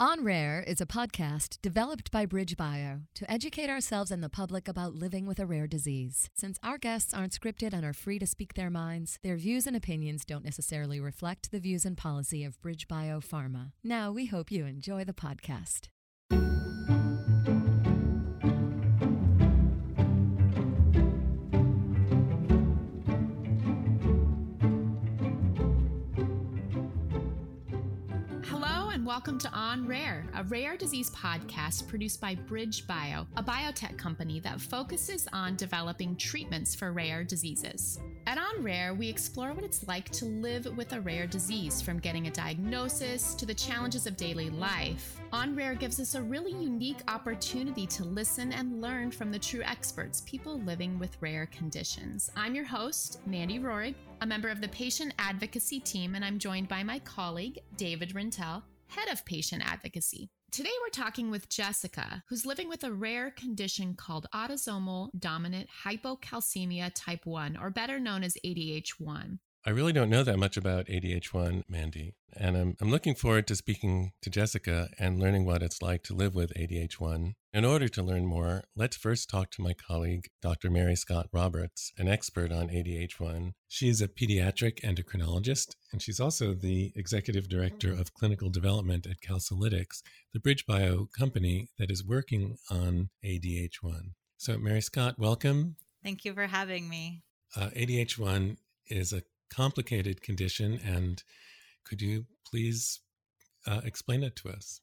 On Rare is a podcast developed by BridgeBio to educate ourselves and the public about living with a rare disease. Since our guests aren't scripted and are free to speak their minds, their views and opinions don't necessarily reflect the views and policy of BridgeBio Pharma. Now, we hope you enjoy the podcast. And welcome to On Rare, a rare disease podcast produced by BridgeBio, a biotech company that focuses on developing treatments for rare diseases. At On Rare, we explore what it's like to live with a rare disease, from getting a diagnosis to the challenges of daily life. On Rare gives us a really unique opportunity to listen and learn from the true experts, people living with rare conditions. I'm your host, Mandy Rohrig, a member of the patient advocacy team, and I'm joined by my colleague, David Rintel, head of patient advocacy. Today, we're talking with Jessica, who's living with a rare condition called autosomal dominant hypocalcemia type 1, or better known as ADH1. I really don't know that much about ADH1, Mandy, and I'm, I'm looking forward to speaking to Jessica and learning what it's like to live with ADH1. In order to learn more, let's first talk to my colleague, Dr. Mary Scott Roberts, an expert on ADH1. She's a pediatric endocrinologist, and she's also the executive director of clinical development at Calcilytix, the BridgeBio company that is working on ADH1. So, Mary Scott, welcome. Thank you for having me. Uh, ADH1 is a complicated condition, and could you please uh, explain it to us?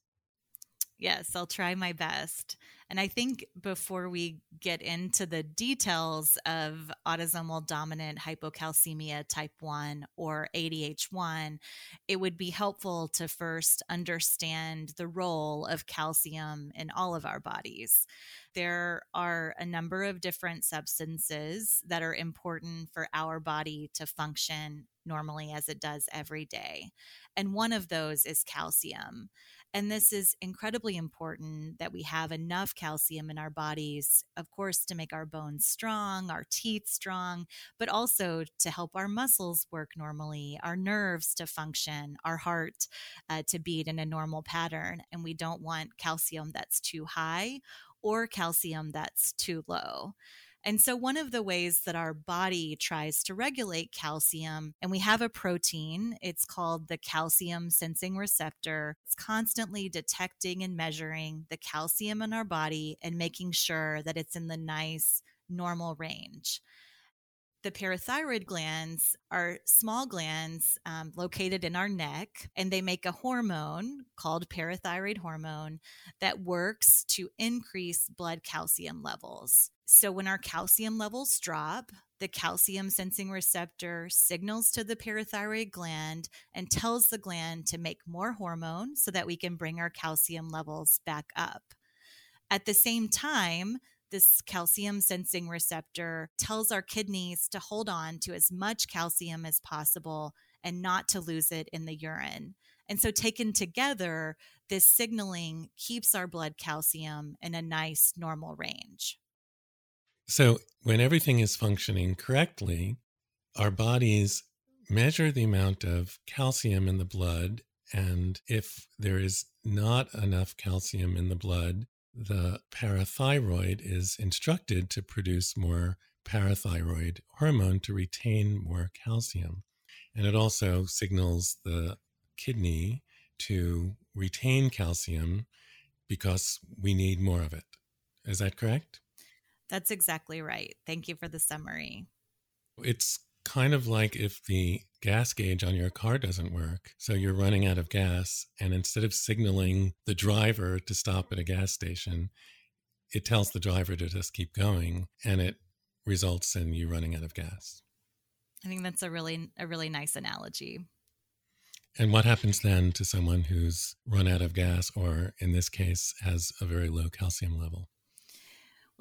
Yes, I'll try my best. And I think before we get into the details of autosomal dominant hypocalcemia type 1 or ADH1, it would be helpful to first understand the role of calcium in all of our bodies. There are a number of different substances that are important for our body to function normally as it does every day. And one of those is calcium. And this is incredibly important that we have enough calcium in our bodies, of course, to make our bones strong, our teeth strong, but also to help our muscles work normally, our nerves to function, our heart uh, to beat in a normal pattern. And we don't want calcium that's too high or calcium that's too low. And so, one of the ways that our body tries to regulate calcium, and we have a protein, it's called the calcium sensing receptor. It's constantly detecting and measuring the calcium in our body and making sure that it's in the nice, normal range. The parathyroid glands are small glands um, located in our neck, and they make a hormone called parathyroid hormone that works to increase blood calcium levels. So, when our calcium levels drop, the calcium sensing receptor signals to the parathyroid gland and tells the gland to make more hormone so that we can bring our calcium levels back up. At the same time, this calcium sensing receptor tells our kidneys to hold on to as much calcium as possible and not to lose it in the urine. And so, taken together, this signaling keeps our blood calcium in a nice normal range. So, when everything is functioning correctly, our bodies measure the amount of calcium in the blood. And if there is not enough calcium in the blood, the parathyroid is instructed to produce more parathyroid hormone to retain more calcium. And it also signals the kidney to retain calcium because we need more of it. Is that correct? That's exactly right. Thank you for the summary. It's kind of like if the gas gauge on your car doesn't work. So you're running out of gas. And instead of signaling the driver to stop at a gas station, it tells the driver to just keep going. And it results in you running out of gas. I think that's a really a really nice analogy. And what happens then to someone who's run out of gas or in this case has a very low calcium level?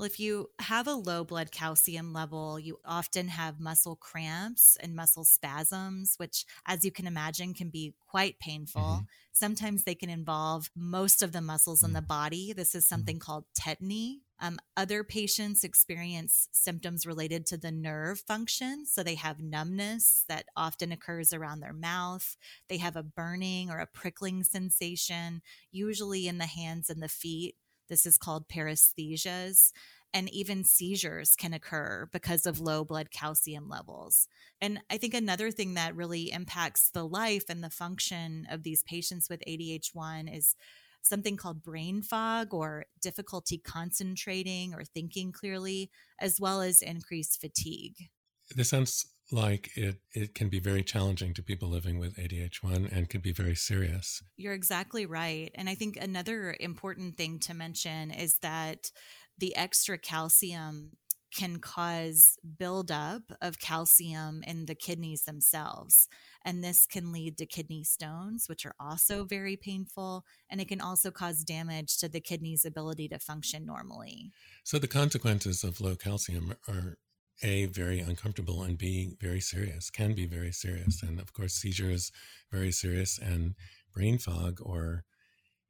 Well, if you have a low blood calcium level, you often have muscle cramps and muscle spasms, which, as you can imagine, can be quite painful. Mm-hmm. Sometimes they can involve most of the muscles in the mm. body. This is mm-hmm. something mm-hmm. called tetany. Um, other patients experience symptoms related to the nerve function. So they have numbness that often occurs around their mouth. They have a burning or a prickling sensation, usually in the hands and the feet. This is called paresthesias and even seizures can occur because of low blood calcium levels. And I think another thing that really impacts the life and the function of these patients with ADH1 is something called brain fog or difficulty concentrating or thinking clearly, as well as increased fatigue. This sounds like it, it can be very challenging to people living with ADH1 and could be very serious. You're exactly right. And I think another important thing to mention is that the extra calcium can cause buildup of calcium in the kidneys themselves. And this can lead to kidney stones, which are also very painful. And it can also cause damage to the kidney's ability to function normally. So, the consequences of low calcium are A, very uncomfortable, and B, very serious, can be very serious. And of course, seizures, very serious, and brain fog or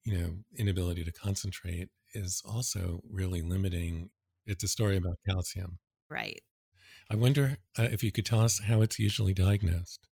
you know inability to concentrate is also really limiting. It's a story about calcium. Right. I wonder uh, if you could tell us how it's usually diagnosed.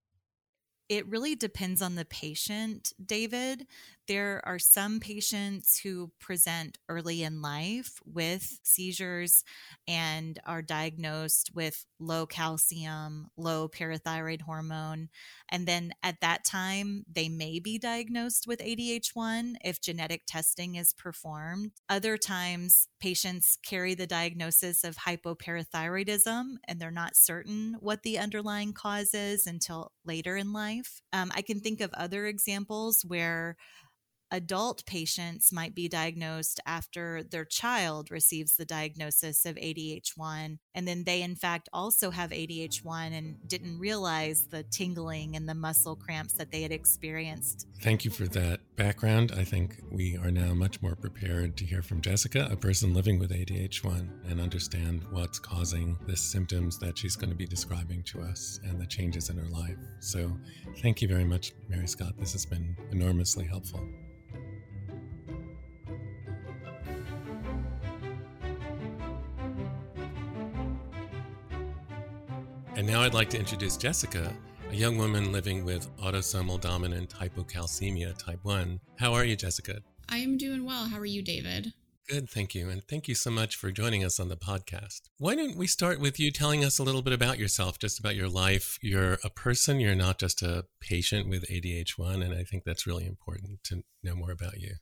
It really depends on the patient, David. There are some patients who present early in life with seizures and are diagnosed with low calcium, low parathyroid hormone. And then at that time, they may be diagnosed with ADH1 if genetic testing is performed. Other times, patients carry the diagnosis of hypoparathyroidism and they're not certain what the underlying cause is until later in life. Um, I can think of other examples where adult patients might be diagnosed after their child receives the diagnosis of ADH1. And then they, in fact, also have ADH1 and didn't realize the tingling and the muscle cramps that they had experienced. Thank you for that background. I think we are now much more prepared to hear from Jessica, a person living with ADH1, and understand what's causing the symptoms that she's going to be describing to us and the changes in her life. So, thank you very much, Mary Scott. This has been enormously helpful. And now I'd like to introduce Jessica, a young woman living with autosomal dominant hypocalcemia type 1. How are you, Jessica? I am doing well. How are you, David? Good, thank you. And thank you so much for joining us on the podcast. Why don't we start with you telling us a little bit about yourself, just about your life? You're a person, you're not just a patient with ADH1. And I think that's really important to know more about you.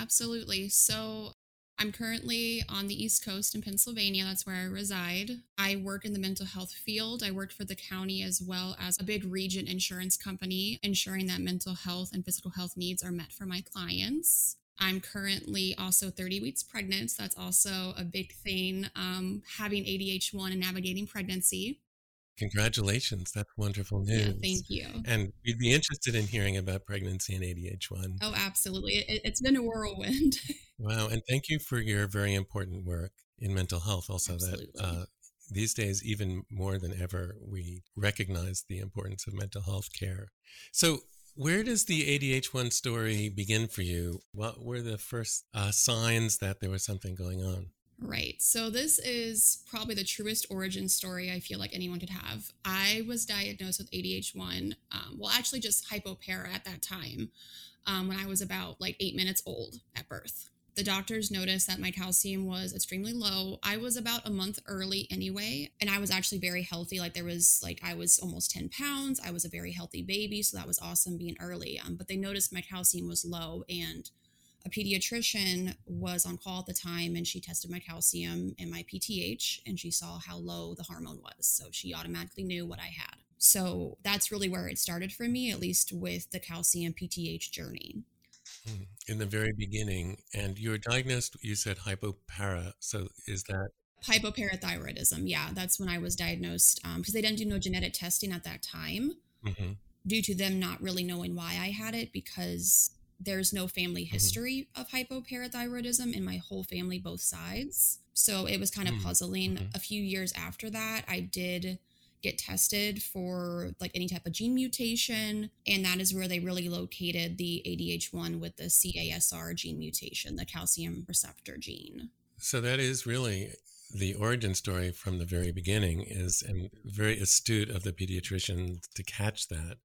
Absolutely. So, I'm currently on the East Coast in Pennsylvania. That's where I reside. I work in the mental health field. I worked for the county as well as a big region insurance company, ensuring that mental health and physical health needs are met for my clients. I'm currently also 30 weeks pregnant. So that's also a big thing, um, having ADH1 and navigating pregnancy. Congratulations. That's wonderful news. Yeah, thank you. And we'd be interested in hearing about pregnancy and ADH1. Oh, absolutely. It, has been a whirlwind. wow. And thank you for your very important work in mental health. Also, absolutely. that uh, these days, even more than ever, we recognize the importance of mental health care. So, where does the ADH1 story begin for you? What were the first uh, signs that there was something going on? Right. So this is probably the truest origin story I feel like anyone could have. I was diagnosed with ADH1, um, well, actually just hypopara at that time um, when I was about like eight minutes old at birth. The doctors noticed that my calcium was extremely low. I was about a month early anyway, and I was actually very healthy. Like there was like I was almost 10 pounds. I was a very healthy baby, so that was awesome being early. Um, but they noticed my calcium was low and a pediatrician was on call at the time and she tested my calcium and my PTH and she saw how low the hormone was. So she automatically knew what I had. So that's really where it started for me, at least with the calcium PTH journey. Hmm. In the very beginning, and you were diagnosed, you said hypopara. So is that hypoparathyroidism? Yeah, that's when I was diagnosed because um, they didn't do no genetic testing at that time mm-hmm. due to them not really knowing why I had it because there's no family mm-hmm. history mm-hmm. of hypoparathyroidism in my whole family, both sides. So it was kind of mm-hmm. puzzling. Mm-hmm. A few years after that, I did get tested for like any type of gene mutation. And that is where they really located the ADH1 with the CASR gene mutation, the calcium receptor gene. So that is really the origin story from the very beginning is and very astute of the pediatrician to catch that.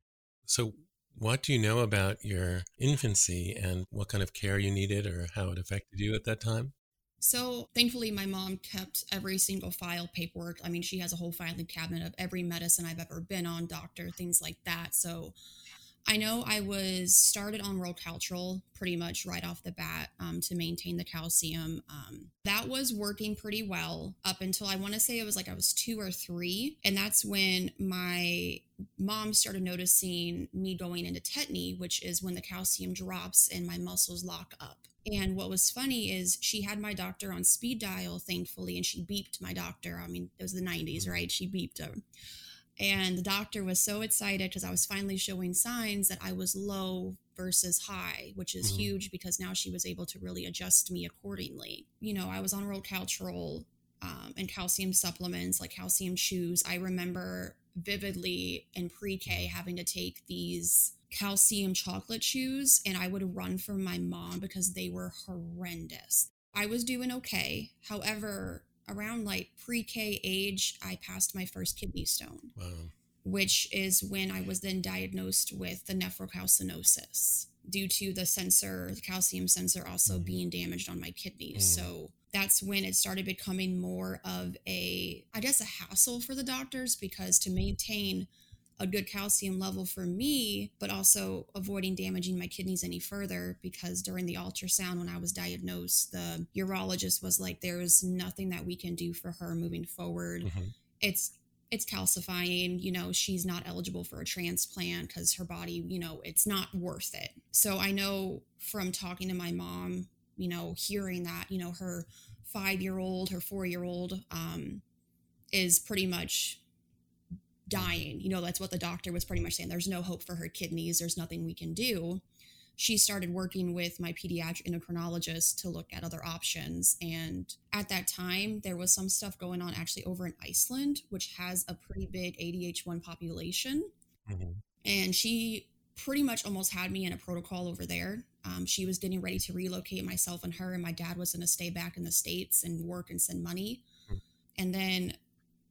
So what do you know about your infancy and what kind of care you needed or how it affected you at that time? So thankfully, my mom kept every single file paperwork. I mean, she has a whole filing cabinet of every medicine I've ever been on, doctor, things like that. So I know I was started on Rocaltrol pretty much right off the bat um, to maintain the calcium. Um, that was working pretty well up until I want to say it was like I was two or three. And that's when my mom started noticing me going into tetany, which is when the calcium drops and my muscles lock up. And what was funny is she had my doctor on speed dial, thankfully, and she beeped my doctor. I mean, it was the 90s, mm-hmm. right? She beeped him. And the doctor was so excited because I was finally showing signs that I was low versus high, which is mm-hmm. huge because now she was able to really adjust me accordingly. You know, I was on Rocaltrol um, and calcium supplements like calcium chews. I remember vividly in pre K having to take these calcium chocolate chews, and I would run from my mom because they were horrendous. I was doing okay. However, around like pre-K age, I passed my first kidney stone. Wow. Which is when I was then diagnosed with the nephrocalcinosis due to the sensor, the calcium sensor also mm. being damaged on my kidneys. Mm. So that's when it started becoming more of a, I guess, a hassle for the doctors because to maintain a good calcium level for me, but also avoiding damaging my kidneys any further because during the ultrasound when I was diagnosed, the urologist was like, there's nothing that we can do for her moving forward. Mm-hmm. It's it's calcifying, you know, she's not eligible for a transplant because her body, you know, it's not worth it. So I know from talking to my mom, you know, hearing that, you know, her five year old, her four year old um, is pretty much dying. You know, that's what the doctor was pretty much saying. There's no hope for her kidneys. There's nothing we can do. She started working with my pediatric endocrinologist to look at other options. And at that time, there was some stuff going on actually over in Iceland, which has a pretty big ADH1 population. Mm-hmm. And she pretty much almost had me in a protocol over there. Um, she was getting ready to relocate myself and her, and my dad was going to stay back in the States and work and send money. Mm-hmm. And then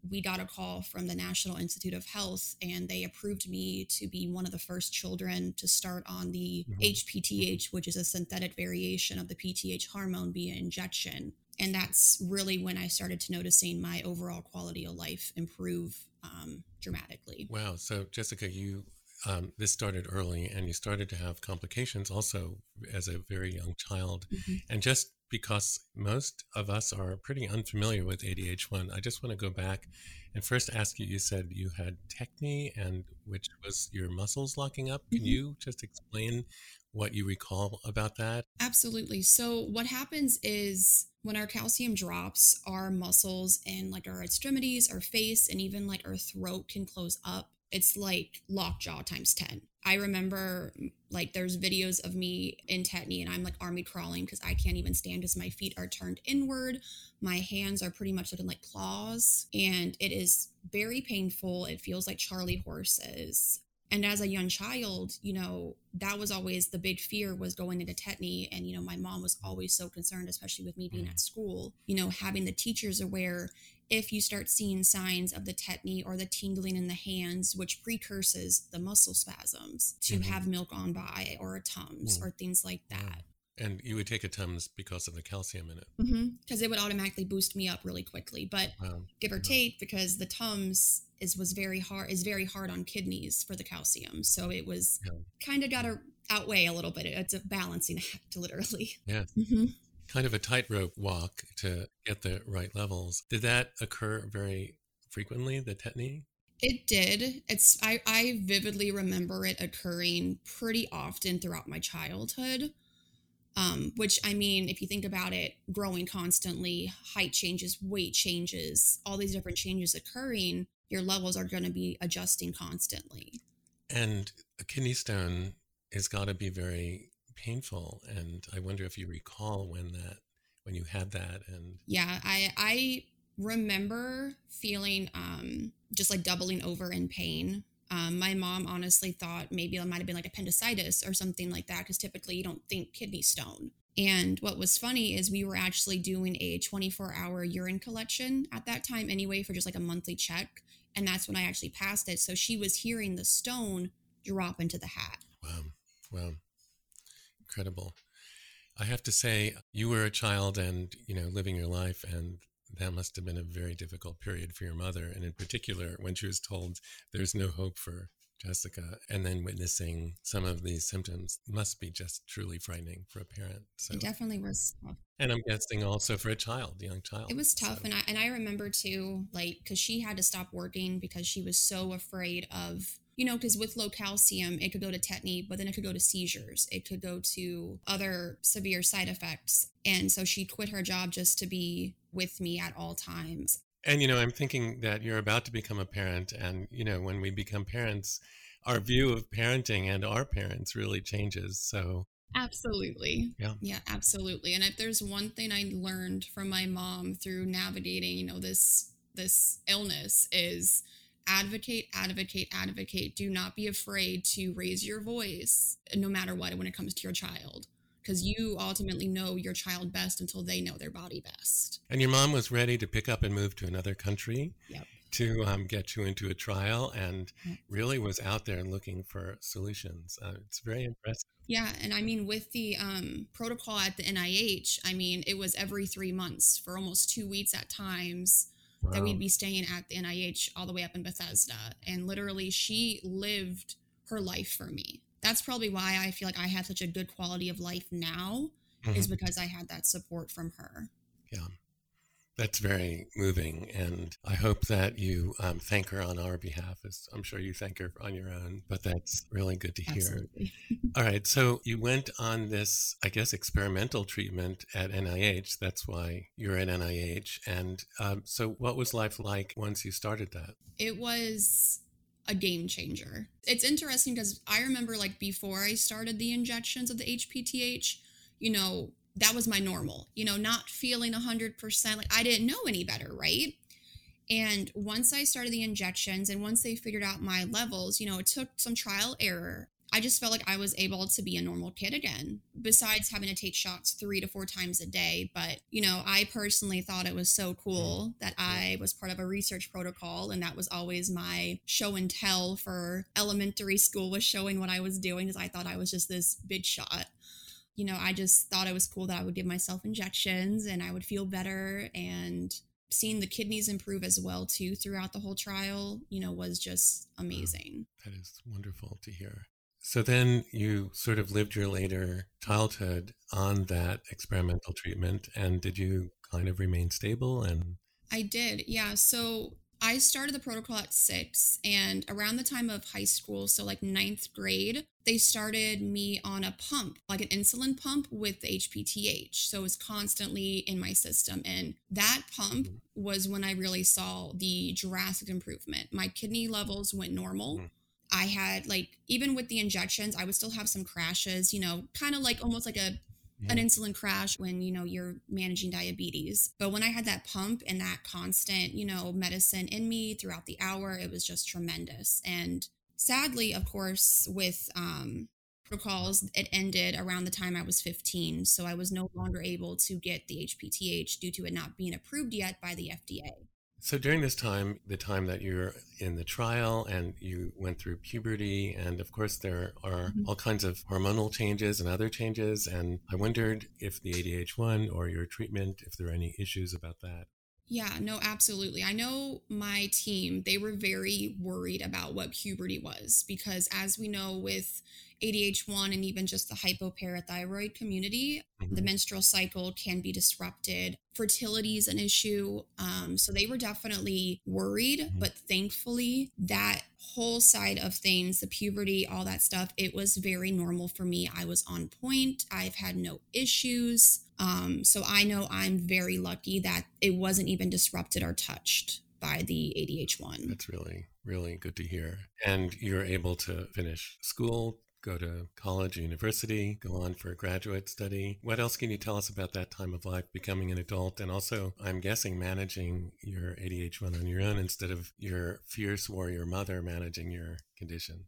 we got a call from the National Institute of Health and they approved me to be one of the first children to start on the mm-hmm. HPTH, which is a synthetic variation of the PTH hormone via injection. And that's really when I started to noticing my overall quality of life improve um, dramatically. Wow. So, Jessica, you um, this started early and you started to have complications also as a very young child. Mm-hmm. And just because most of us are pretty unfamiliar with ADH1, I just want to go back and first ask you you said you had tetany, and which was your muscles locking up. Can mm-hmm. you just explain what you recall about that? Absolutely. So, what happens is when our calcium drops, our muscles and like our extremities, our face, and even like our throat can close up it's like lockjaw times 10. I remember like there's videos of me in tetany and I'm like army crawling because I can't even stand because my feet are turned inward. My hands are pretty much looking like claws and it is very painful. It feels like Charlie horses. And as a young child, you know, that was always the big fear was going into tetany. And, you know, my mom was always so concerned, especially with me being mm. at school, you know, having the teachers aware if you start seeing signs of the tetany or the tingling in the hands, which precurses the muscle spasms, to mm-hmm. have milk on by or a Tums mm. or things like that. And you would take a Tums because of the calcium in it. Because mm-hmm. it would automatically boost me up really quickly. But wow. give or take, because the Tums is was very hard is very hard on kidneys for the calcium. So it was yeah. kind of got to outweigh a little bit. It's a balancing act, literally. Yeah. Mm-hmm kind of a tightrope walk to get the right levels. Did that occur very frequently, the tetany? It did. It's I, I vividly remember it occurring pretty often throughout my childhood. Um, which I mean, if you think about it, growing constantly, height changes, weight changes, all these different changes occurring, your levels are going to be adjusting constantly. And a kidney stone has got to be very painful and i wonder if you recall when that when you had that and yeah i i remember feeling um just like doubling over in pain um, my mom honestly thought maybe it might have been like appendicitis or something like that because typically you don't think kidney stone And what was funny is we were actually doing a 24 hour urine collection at that time, anyway, for just like a monthly check. And that's when I actually passed it. So she was hearing the stone drop into the hat. Wow. Wow. Incredible. I have to say, you were a child and, you know, living your life, and that must have been a very difficult period for your mother. And in particular, when she was told there's no hope for Jessica, and then witnessing some of these symptoms must be just truly frightening for a parent. So it definitely was tough. And I'm guessing also for a child, young child. It was tough, so. and I and I remember too, like, because she had to stop working because she was so afraid of you know, because with low calcium, it could go to tetany, but then it could go to seizures. It could go to other severe side effects. And so she quit her job just to be with me at all times. And, you know, I'm thinking that you're about to become a parent. And, you know, when we become parents, our view of parenting and our parents really changes. So, Absolutely. Yeah. Yeah, absolutely. And if there's one thing I learned from my mom through navigating, you know, this this illness is advocate, advocate, advocate. Do not be afraid to raise your voice no matter what when it comes to your child because you ultimately know your child best until they know their body best. And your mom was ready to pick up and move to another country yep. to um, get you into a trial and really was out there looking for solutions. Uh, it's very impressive. Yeah. And I mean, with the um, protocol at the NIH, I mean, it was every three months for almost two weeks at times. Wow. That we'd be staying at the NIH all the way up in Bethesda. And literally, she lived her life for me that's probably why I feel like I have such a good quality of life now mm-hmm. is because I had that support from her. Yeah. That's very moving. And I hope that you um, thank her on our behalf, as I'm sure you thank her on your own, but that's really good to hear. All right. So you went on this, I guess, experimental treatment at NIH. That's why you're at NIH. And um, so what was life like once you started that? It was a game changer. It's interesting because I remember like before I started the injections of the HPTH, you know, that was my normal, you know, not feeling 100%. Like I didn't know any better, right? And once I started the injections and once they figured out my levels, you know, it took some trial error. I just felt like I was able to be a normal kid again, besides having to take shots three to four times a day. But, you know, I personally thought it was so cool mm. that I was part of a research protocol. And that was always my show and tell for elementary school was showing what I was doing because I thought I was just this big shot. You know, I just thought it was cool that I would give myself injections and I would feel better. And seeing the kidneys improve as well too throughout the whole trial you know was just amazing that is wonderful to hear so then you sort of lived your later childhood on that experimental treatment. And did you kind of remain stable? And I did, yeah. So I started the protocol at six, and around the time of high school, so like ninth grade, they started me on a pump, like an insulin pump with the HPTH. So it was constantly in my system. And that pump mm-hmm. was when I really saw the drastic improvement. My kidney levels went normal. Mm-hmm. I had like even with the injections, I would still have some crashes, you know, kind of like almost like a yeah. an insulin crash when you know you're managing diabetes. But when I had that pump and that constant, you know, medicine in me throughout the hour, it was just tremendous. And sadly, of course, with um protocols, it ended around the time I was 15. So I was no longer able to get the HPTH due to it not being approved yet by the FDA. So during this time, the time that you're in the trial and you went through puberty, and of course, there are mm-hmm. all kinds of hormonal changes and other changes. And I wondered if the ADH1 or your treatment, if there are any issues about that. Yeah, no, absolutely. I know my team, they were very worried about what puberty was because, as we know, with ADH1 and even just the hypoparathyroid community, mm-hmm. the menstrual cycle can be disrupted. Fertility is an issue. Um, so they were definitely worried, mm-hmm. but thankfully, that whole side of things, the puberty, all that stuff, it was very normal for me. I was on point, I've had no issues. Um, so I know I'm very lucky that it wasn't even disrupted or touched by the ADH1. That's really, really good to hear. And you're able to finish school, go to college university, go on for a graduate study. What else can you tell us about that time of life, becoming an adult, and also, I'm guessing, managing your ADH1 on your own instead of your fierce warrior mother managing your condition?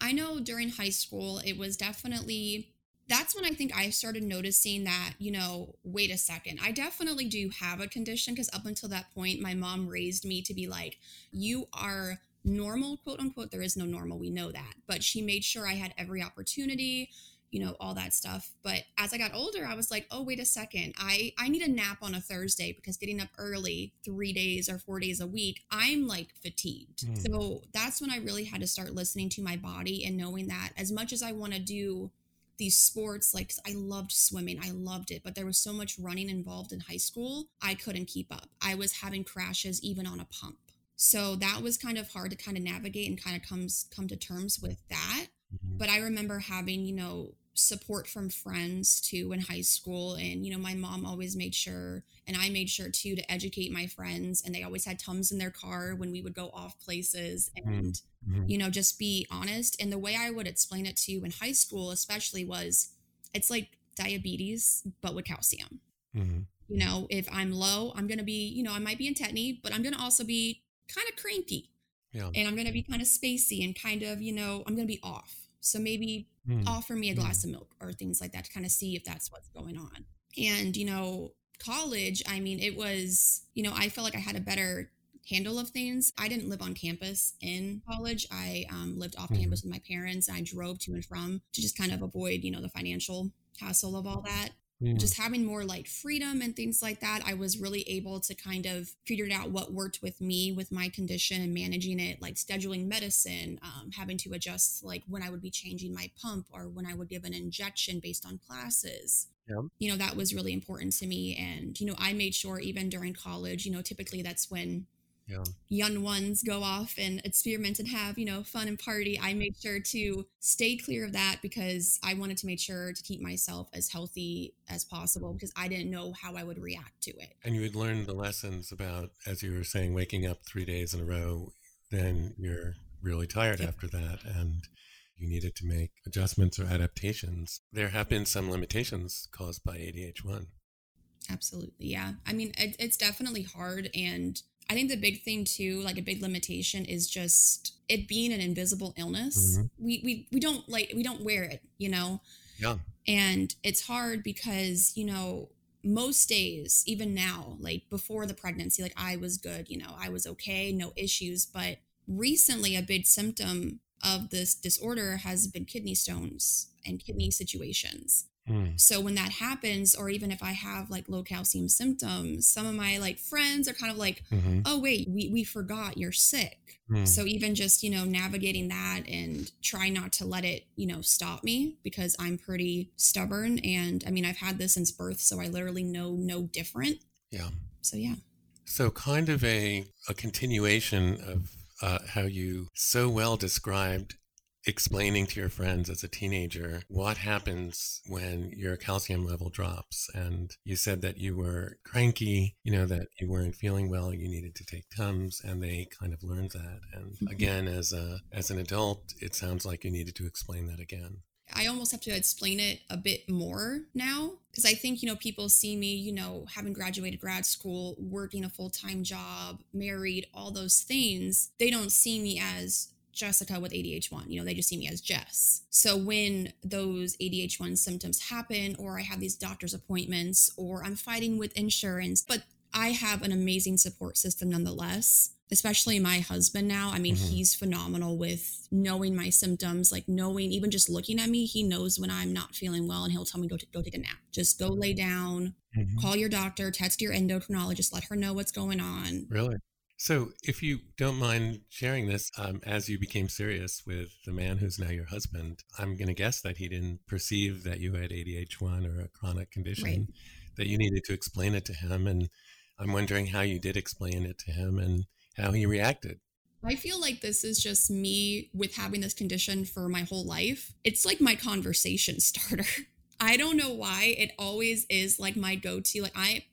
I know during high school, it was definitely that's when I think I started noticing that, you know, wait a second, I definitely do have a condition because up until that point, my mom raised me to be like, you are normal, quote unquote. There is no normal, we know that. But she made sure I had every opportunity, you know, all that stuff. But as I got older, I was like, oh, wait a second, I, I need a nap on a Thursday because getting up early three days or four days a week, I'm like fatigued. Mm. So that's when I really had to start listening to my body and knowing that as much as I want to do these sports like i loved swimming i loved it but there was so much running involved in high school i couldn't keep up. I was having crashes even on a pump. So that was kind of hard to kind of navigate and kind of comes come to terms with that. Mm-hmm. but i remember having you know support from friends too in high school and you know my mom always made sure and i made sure too to educate my friends and they always had tums in their car when we would go off places and mm-hmm. you know just be honest and the way i would explain it to you in high school especially was it's like diabetes but with calcium mm-hmm. you know if i'm low i'm gonna be you know i might be in tetany but i'm gonna also be kind of cranky yeah. and i'm gonna be kind of spacey and kind of you know i'm gonna be off so maybe mm. offer me a glass mm. of milk or things like that to kind of see if that's what's going on. And, you know, college, I mean, it was, you know, I felt like I had a better handle of things. I didn't live on campus in college. I um, lived off mm. campus with my parents. I drove to and from to just kind of avoid, you know, the financial hassle of all that. Mm. Just having more like freedom and things like that, I was really able to kind of figure out what worked with me with my condition and managing it, like scheduling medicine, um, having to adjust like when I would be changing my pump or when I would give an injection based on classes. Yeah. You know, that was really important to me. And, you know, I made sure even during college, you know, typically that's when yeah. young ones go off and experiment and have you know fun and party i made sure to stay clear of that because i wanted to make sure to keep myself as healthy as possible because i didn't know how i would react to it and you had learned the lessons about as you were saying waking up three days in a row then you're really tired yep. after that and you needed to make adjustments or adaptations there have been some limitations caused by adh1 absolutely yeah i mean it, it's definitely hard and I think the big thing too, like a big limitation is just it being an invisible illness. Mm-hmm. We we we don't like we don't wear it, you know. Yeah. And it's hard because, you know, most days, even now, like before the pregnancy, like I was good, you know, I was okay, no issues, but recently a big symptom of this disorder has been kidney stones and kidney situations. Mm. So when that happens, or even if I have like low calcium symptoms, some of my like friends are kind of like, mm-hmm. oh, wait, we, we forgot you're sick. Mm. So even just, you know, navigating that and try not to let it, you know, stop me because I'm pretty stubborn. And I mean, I've had this since birth, so I literally know no different. Yeah. So yeah. So kind of a, a continuation of uh, how you so well described explaining to your friends as a teenager what happens when your calcium level drops. And you said that you were cranky, you know, that you weren't feeling well, you needed to take Tums, and they kind of learned that. And mm-hmm. again, as a as an adult, it sounds like you needed to explain that again. I almost have to explain it a bit more now because I think, you know, people see me, you know, having graduated grad school, working a full time job, married, all those things. They don't see me as Jessica with ADH1. You know, they just see me as Jess. So when those ADH1 symptoms happen, or I have these doctor's appointments, or I'm fighting with insurance, but I have an amazing support system nonetheless, especially my husband now. I mean, mm-hmm. he's phenomenal with knowing my symptoms, like knowing, even just looking at me, he knows when I'm not feeling well and he'll tell me, go, to, go take a nap. Just go lay down, mm-hmm. call your doctor, text your endocrinologist, let her know what's going on. Really? So, if you don't mind sharing this, um, as you became serious with the man who's now your husband, I'm going to guess that he didn't perceive that you had ADH1 or a chronic condition, right. that you needed to explain it to him. And I'm wondering how you did explain it to him and how he reacted. I feel like this is just me with having this condition for my whole life. It's like my conversation starter. I don't know why it always is like my go to. Like, I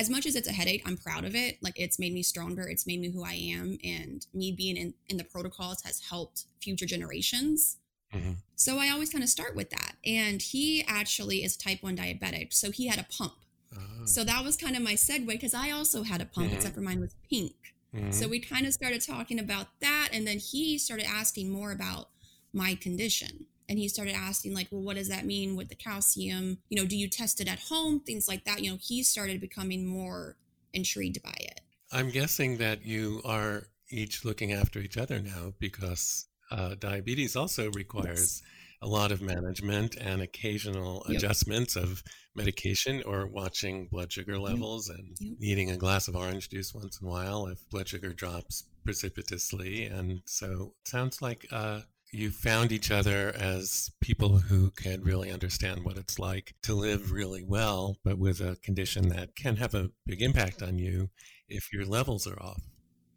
as much as it's a headache, I'm proud of it. Like it's made me stronger. It's made me who I am. And me being in, in the protocols has helped future generations. Mm-hmm. So I always kind of start with that. And he actually is type 1 diabetic. So he had a pump. Oh. So that was kind of my segue because I also had a pump, mm-hmm. except for mine was pink. Mm-hmm. So we kind of started talking about that. And then he started asking more about my condition. And he started asking like well what does that mean with the calcium you know do you test it at home things like that you know he started becoming more intrigued by it i'm guessing that you are each looking after each other now because uh, diabetes also requires yes. a lot of management and occasional yep. adjustments of medication or watching blood sugar levels yep. and yep. needing a glass of orange juice once in a while if blood sugar drops precipitously and so it sounds like uh, you found each other as people who can really understand what it's like to live really well, but with a condition that can have a big impact on you if your levels are off.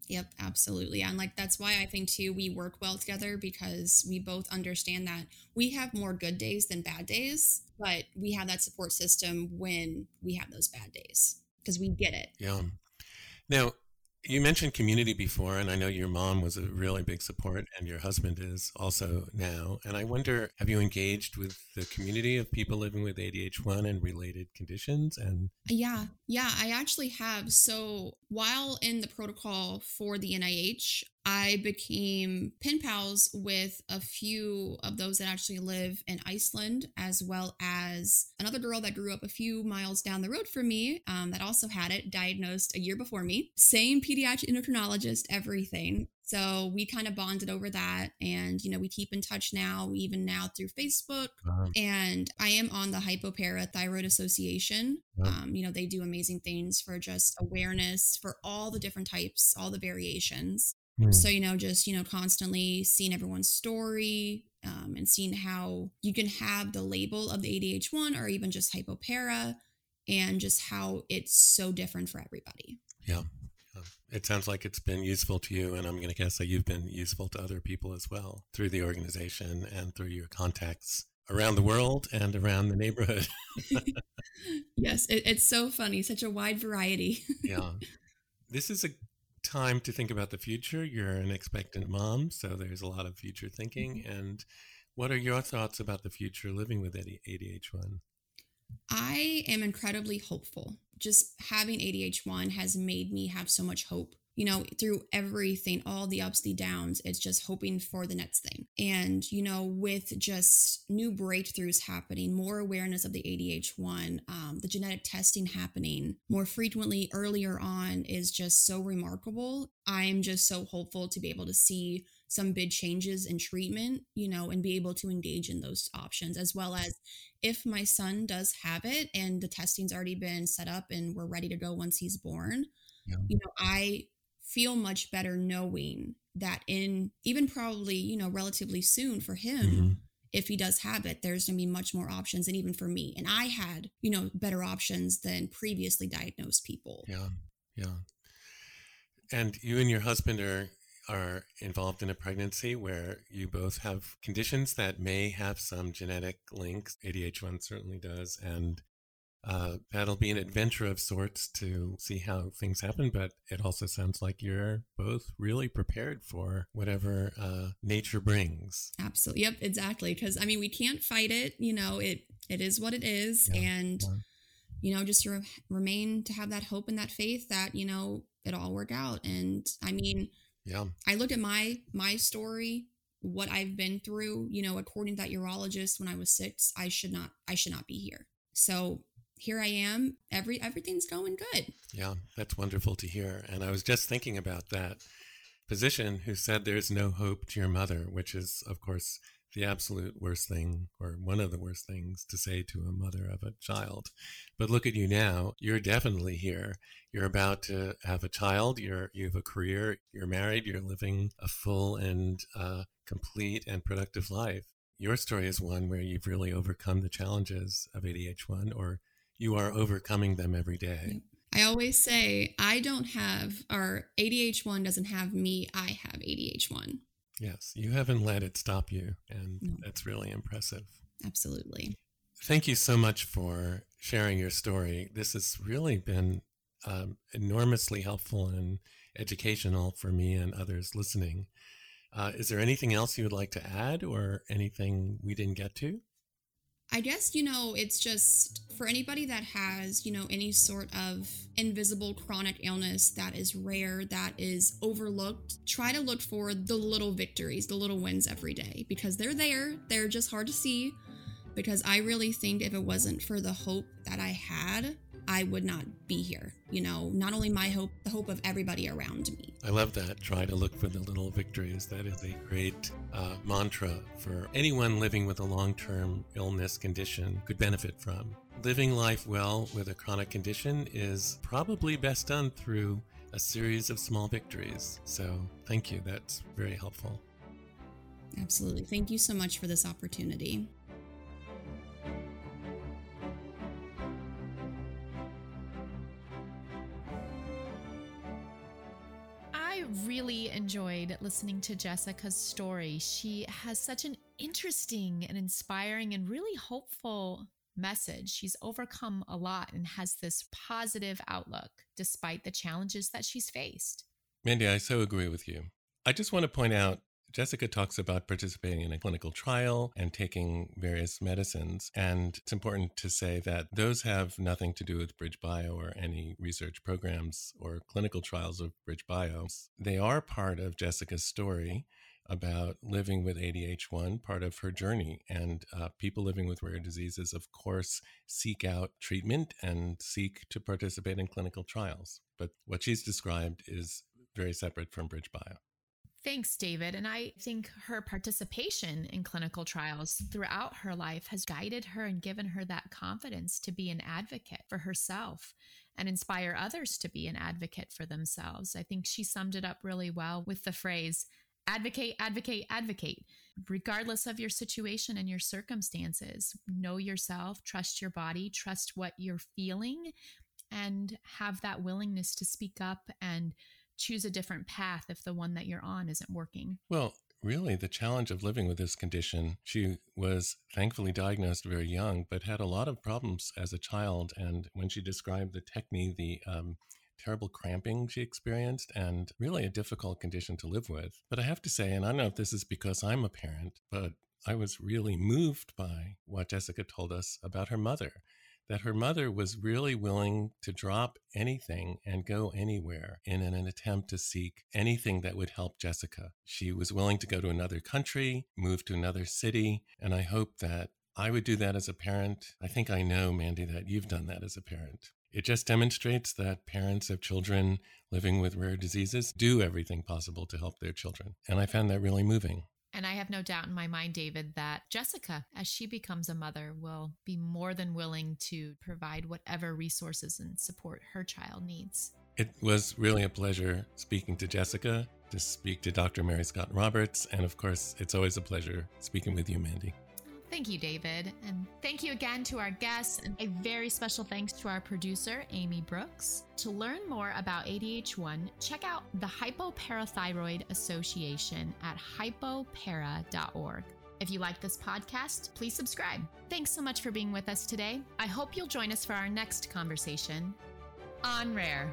Yep, absolutely. And like that's why I think too we work well together because we both understand that we have more good days than bad days, but we have that support system when we have those bad days because we get it. Yeah. Now, you mentioned community before, and I know your mom was a really big support, and your husband is also now. And I wonder, have you engaged with the community of people living with ADH1 and related conditions? And yeah, yeah, I actually have. So while in the protocol for the NIH, I became pen pals with a few of those that actually live in Iceland, as well as another girl that grew up a few miles down the road from me um, that also had it, diagnosed a year before me. Same pediatric endocrinologist, everything. So we kind of bonded over that. And, you know, we keep in touch now, even now through Facebook. Wow. And I am on the Hypoparathyroid Association. Wow. Um, you know, they do amazing things for just awareness for all the different types, all the variations. Mm. So, you know, just, you know, constantly seeing everyone's story um, and seeing how you can have the label of the ADH1 or even just hypopara and just how it's so different for everybody. Yeah. It sounds like it's been useful to you, and I'm going to guess that you've been useful to other people as well through the organization and through your contacts around the world and around the neighborhood. yes, it, it's so funny, such a wide variety. yeah. This is a time to think about the future. You're an expectant mom, so there's a lot of future thinking. Mm-hmm. And what are your thoughts about the future living with ADH1? I am incredibly hopeful. Just having ADH1 has made me have so much hope you know, through everything, all the ups, the downs, it's just hoping for the next thing. And, you know, with just new breakthroughs happening, more awareness of the ADH1, um, the genetic testing happening more frequently earlier on is just so remarkable. I'm just so hopeful to be able to see some big changes in treatment, you know, and be able to engage in those options, as well as if my son does have it and the testing's already been set up and we're ready to go once he's born. Yeah. You know, I feel much better knowing that in even probably, you know, relatively soon for him, mm-hmm. if he does have it, there's going to be much more options. And even for me, and I had, you know, better options than previously diagnosed people. Yeah. Yeah. And you and your husband are are involved in a pregnancy where you both have conditions that may have some genetic links. ADH1 certainly does. And uh, that'll be an adventure of sorts to see how things happen. But it also sounds like you're both really prepared for whatever uh, nature brings. Absolutely. Yep. Exactly. Because I mean, we can't fight it. You know, it it is what it is, yeah. and yeah. you know, just re- remain to have that hope and that faith that you know it all work out. And I mean, yeah, I look at my my story what I've been through, you know, according to that urologist when I was six, I should not I should not be here. So here I am. Every everything's going good. Yeah, that's wonderful to hear. And I was just thinking about that physician who said there's no hope to your mother, which is of course the absolute worst thing or one of the worst things to say to a mother of a child. But look at you now. You're definitely here. You're about to have a child. You're you have a career. You're married. You're living a full and uh, complete and productive life. Your story is one where you've really overcome the challenges of ADH1 or you are overcoming them every day. I always say, I don't have, or ADH1 doesn't have me, I have ADH1. Yes, you haven't let it stop you. And no. that's really impressive. Absolutely. Thank you so much for sharing your story. This has really been um, enormously helpful and educational for me and others listening. Uh, is there anything else you would like to add or anything we didn't get to? I guess, you know, it's just for anybody that has, you know, any sort of invisible chronic illness that is rare, that is overlooked, try to look for the little victories, the little wins every day because they're there. They're just hard to see. Because I really think if it wasn't for the hope that I had, I would not be here. You know, not only my hope, the hope of everybody around me. I love that. Try to look for the little victories. That is a great uh, mantra for anyone living with a long term illness condition could benefit from. Living life well with a chronic condition is probably best done through a series of small victories. So, thank you. That's very helpful. Absolutely. Thank you so much for this opportunity. Really enjoyed listening to Jessica's story. She has such an interesting and inspiring and really hopeful message. She's overcome a lot and has this positive outlook despite the challenges that she's faced. Mandy, I so agree with you. I just want to point out Jessica talks about participating in a clinical trial and taking various medicines. And it's important to say that those have nothing to do with BridgeBio or any research programs or clinical trials of BridgeBio. They are part of Jessica's story about living with ADH1, part of her journey. And uh, people living with rare diseases, of course, seek out treatment and seek to participate in clinical trials. But what she's described is very separate from BridgeBio. Thanks, David. And I think her participation in clinical trials throughout her life has guided her and given her that confidence to be an advocate for herself and inspire others to be an advocate for themselves. I think she summed it up really well with the phrase advocate, advocate, advocate. Regardless of your situation and your circumstances, know yourself, trust your body, trust what you're feeling, and have that willingness to speak up and choose a different path if the one that you're on isn't working. Well, really, the challenge of living with this condition, she was thankfully diagnosed very young, but had a lot of problems as a child. And when she described the technique, the um, terrible cramping she experienced, and really a difficult condition to live with. But I have to say, and I don't know if this is because I'm a parent, but I was really moved by what Jessica told us about her mother that her mother was really willing to drop anything and go anywhere in an attempt to seek anything that would help Jessica. She was willing to go to another country, move to another city, and I hope that I would do that as a parent. I think I know, Mandy, that you've done that as a parent. It just demonstrates that parents of children living with rare diseases do everything possible to help their children. And I found that really moving. And I have no doubt in my mind, David, that Jessica, as she becomes a mother, will be more than willing to provide whatever resources and support her child needs. It was really a pleasure speaking to Jessica, to speak to Dr. Mary Scott Roberts, and of course, it's always a pleasure speaking with you, Mandy. Thank you, David. And thank you again to our guests. And a very special thanks to our producer, Amy Brooks. To learn more about ADH1, check out the Hypoparathyroid Association at hypopara.org. If you like this podcast, please subscribe. Thanks so much for being with us today. I hope you'll join us for our next conversation on Rare.